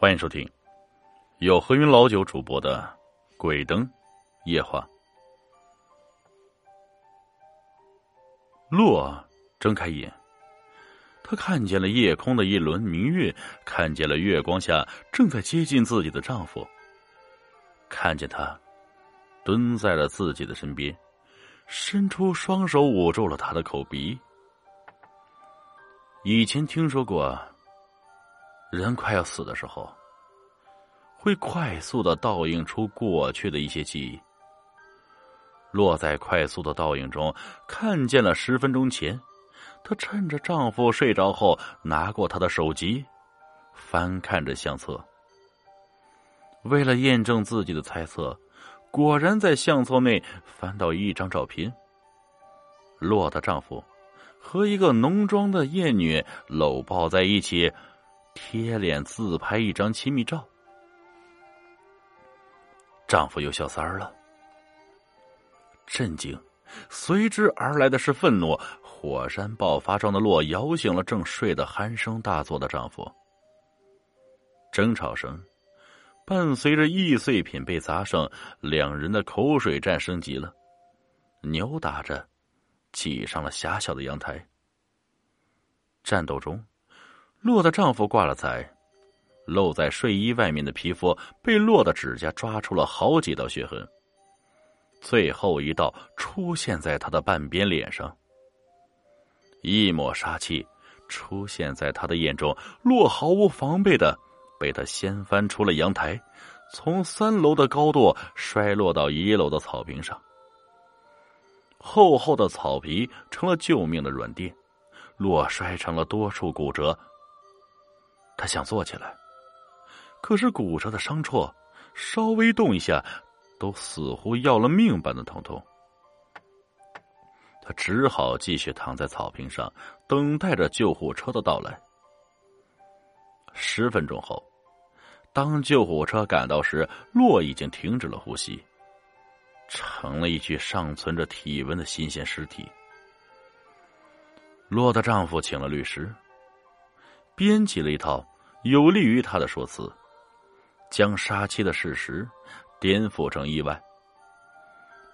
欢迎收听由何云老九主播的《鬼灯夜话》。洛睁开眼，他看见了夜空的一轮明月，看见了月光下正在接近自己的丈夫，看见他蹲在了自己的身边，伸出双手捂住了他的口鼻。以前听说过。人快要死的时候，会快速的倒映出过去的一些记忆。落在快速的倒影中，看见了十分钟前，她趁着丈夫睡着后，拿过他的手机，翻看着相册。为了验证自己的猜测，果然在相册内翻到一张照片。洛的丈夫和一个浓妆的艳女搂抱在一起。贴脸自拍一张亲密照，丈夫有小三儿了。震惊，随之而来的是愤怒。火山爆发状的洛摇醒了正睡得鼾声大作的丈夫。争吵声伴随着易碎品被砸声，两人的口水战升级了，扭打着挤上了狭小的阳台。战斗中。洛的丈夫挂了彩，露在睡衣外面的皮肤被洛的指甲抓出了好几道血痕。最后一道出现在他的半边脸上，一抹杀气出现在他的眼中。洛毫无防备的被他掀翻出了阳台，从三楼的高度摔落到一楼的草坪上。厚厚的草皮成了救命的软垫，洛摔成了多处骨折。他想坐起来，可是骨折的伤处，稍微动一下，都似乎要了命般的疼痛。他只好继续躺在草坪上，等待着救护车的到来。十分钟后，当救护车赶到时，洛已经停止了呼吸，成了一具尚存着体温的新鲜尸体。洛的丈夫请了律师，编辑了一套。有利于他的说辞，将杀妻的事实颠覆成意外。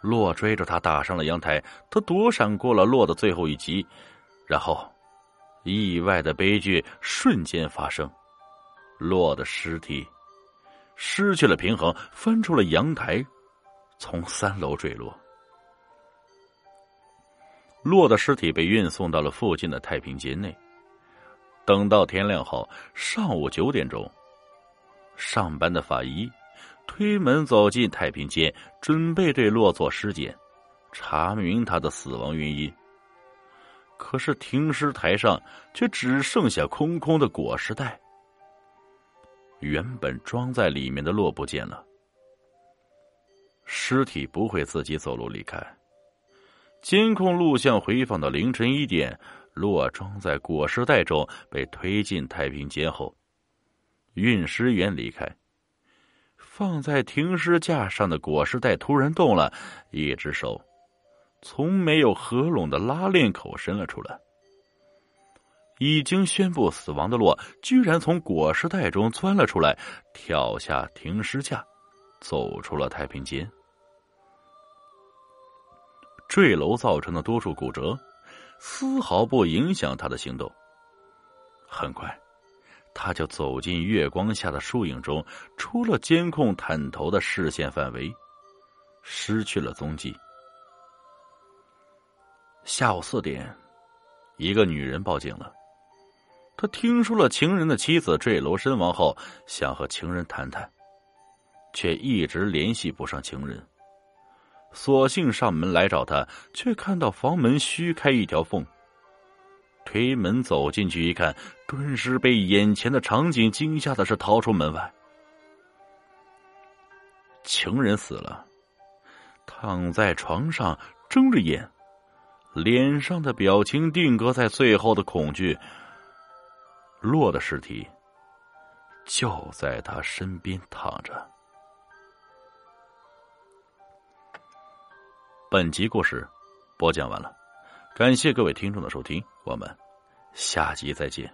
洛追着他打上了阳台，他躲闪过了洛的最后一击，然后意外的悲剧瞬间发生：洛的尸体失去了平衡，翻出了阳台，从三楼坠落。洛的尸体被运送到了附近的太平间内。等到天亮后，上午九点钟，上班的法医推门走进太平间，准备对洛做尸检，查明他的死亡原因。可是停尸台上却只剩下空空的裹尸袋，原本装在里面的洛不见了。尸体不会自己走路离开，监控录像回放到凌晨一点。洛装在裹尸袋中，被推进太平间后，运尸员离开。放在停尸架上的裹尸袋突然动了，一只手从没有合拢的拉链口伸了出来。已经宣布死亡的洛，居然从裹尸袋中钻了出来，跳下停尸架，走出了太平间。坠楼造成的多处骨折。丝毫不影响他的行动。很快，他就走进月光下的树影中，出了监控探头的视线范围，失去了踪迹。下午四点，一个女人报警了。她听说了情人的妻子坠楼身亡后，想和情人谈谈，却一直联系不上情人。索性上门来找他，却看到房门虚开一条缝。推门走进去一看，顿时被眼前的场景惊吓的是逃出门外。情人死了，躺在床上睁着眼，脸上的表情定格在最后的恐惧。落的尸体就在他身边躺着。本集故事播讲完了，感谢各位听众的收听，我们下集再见。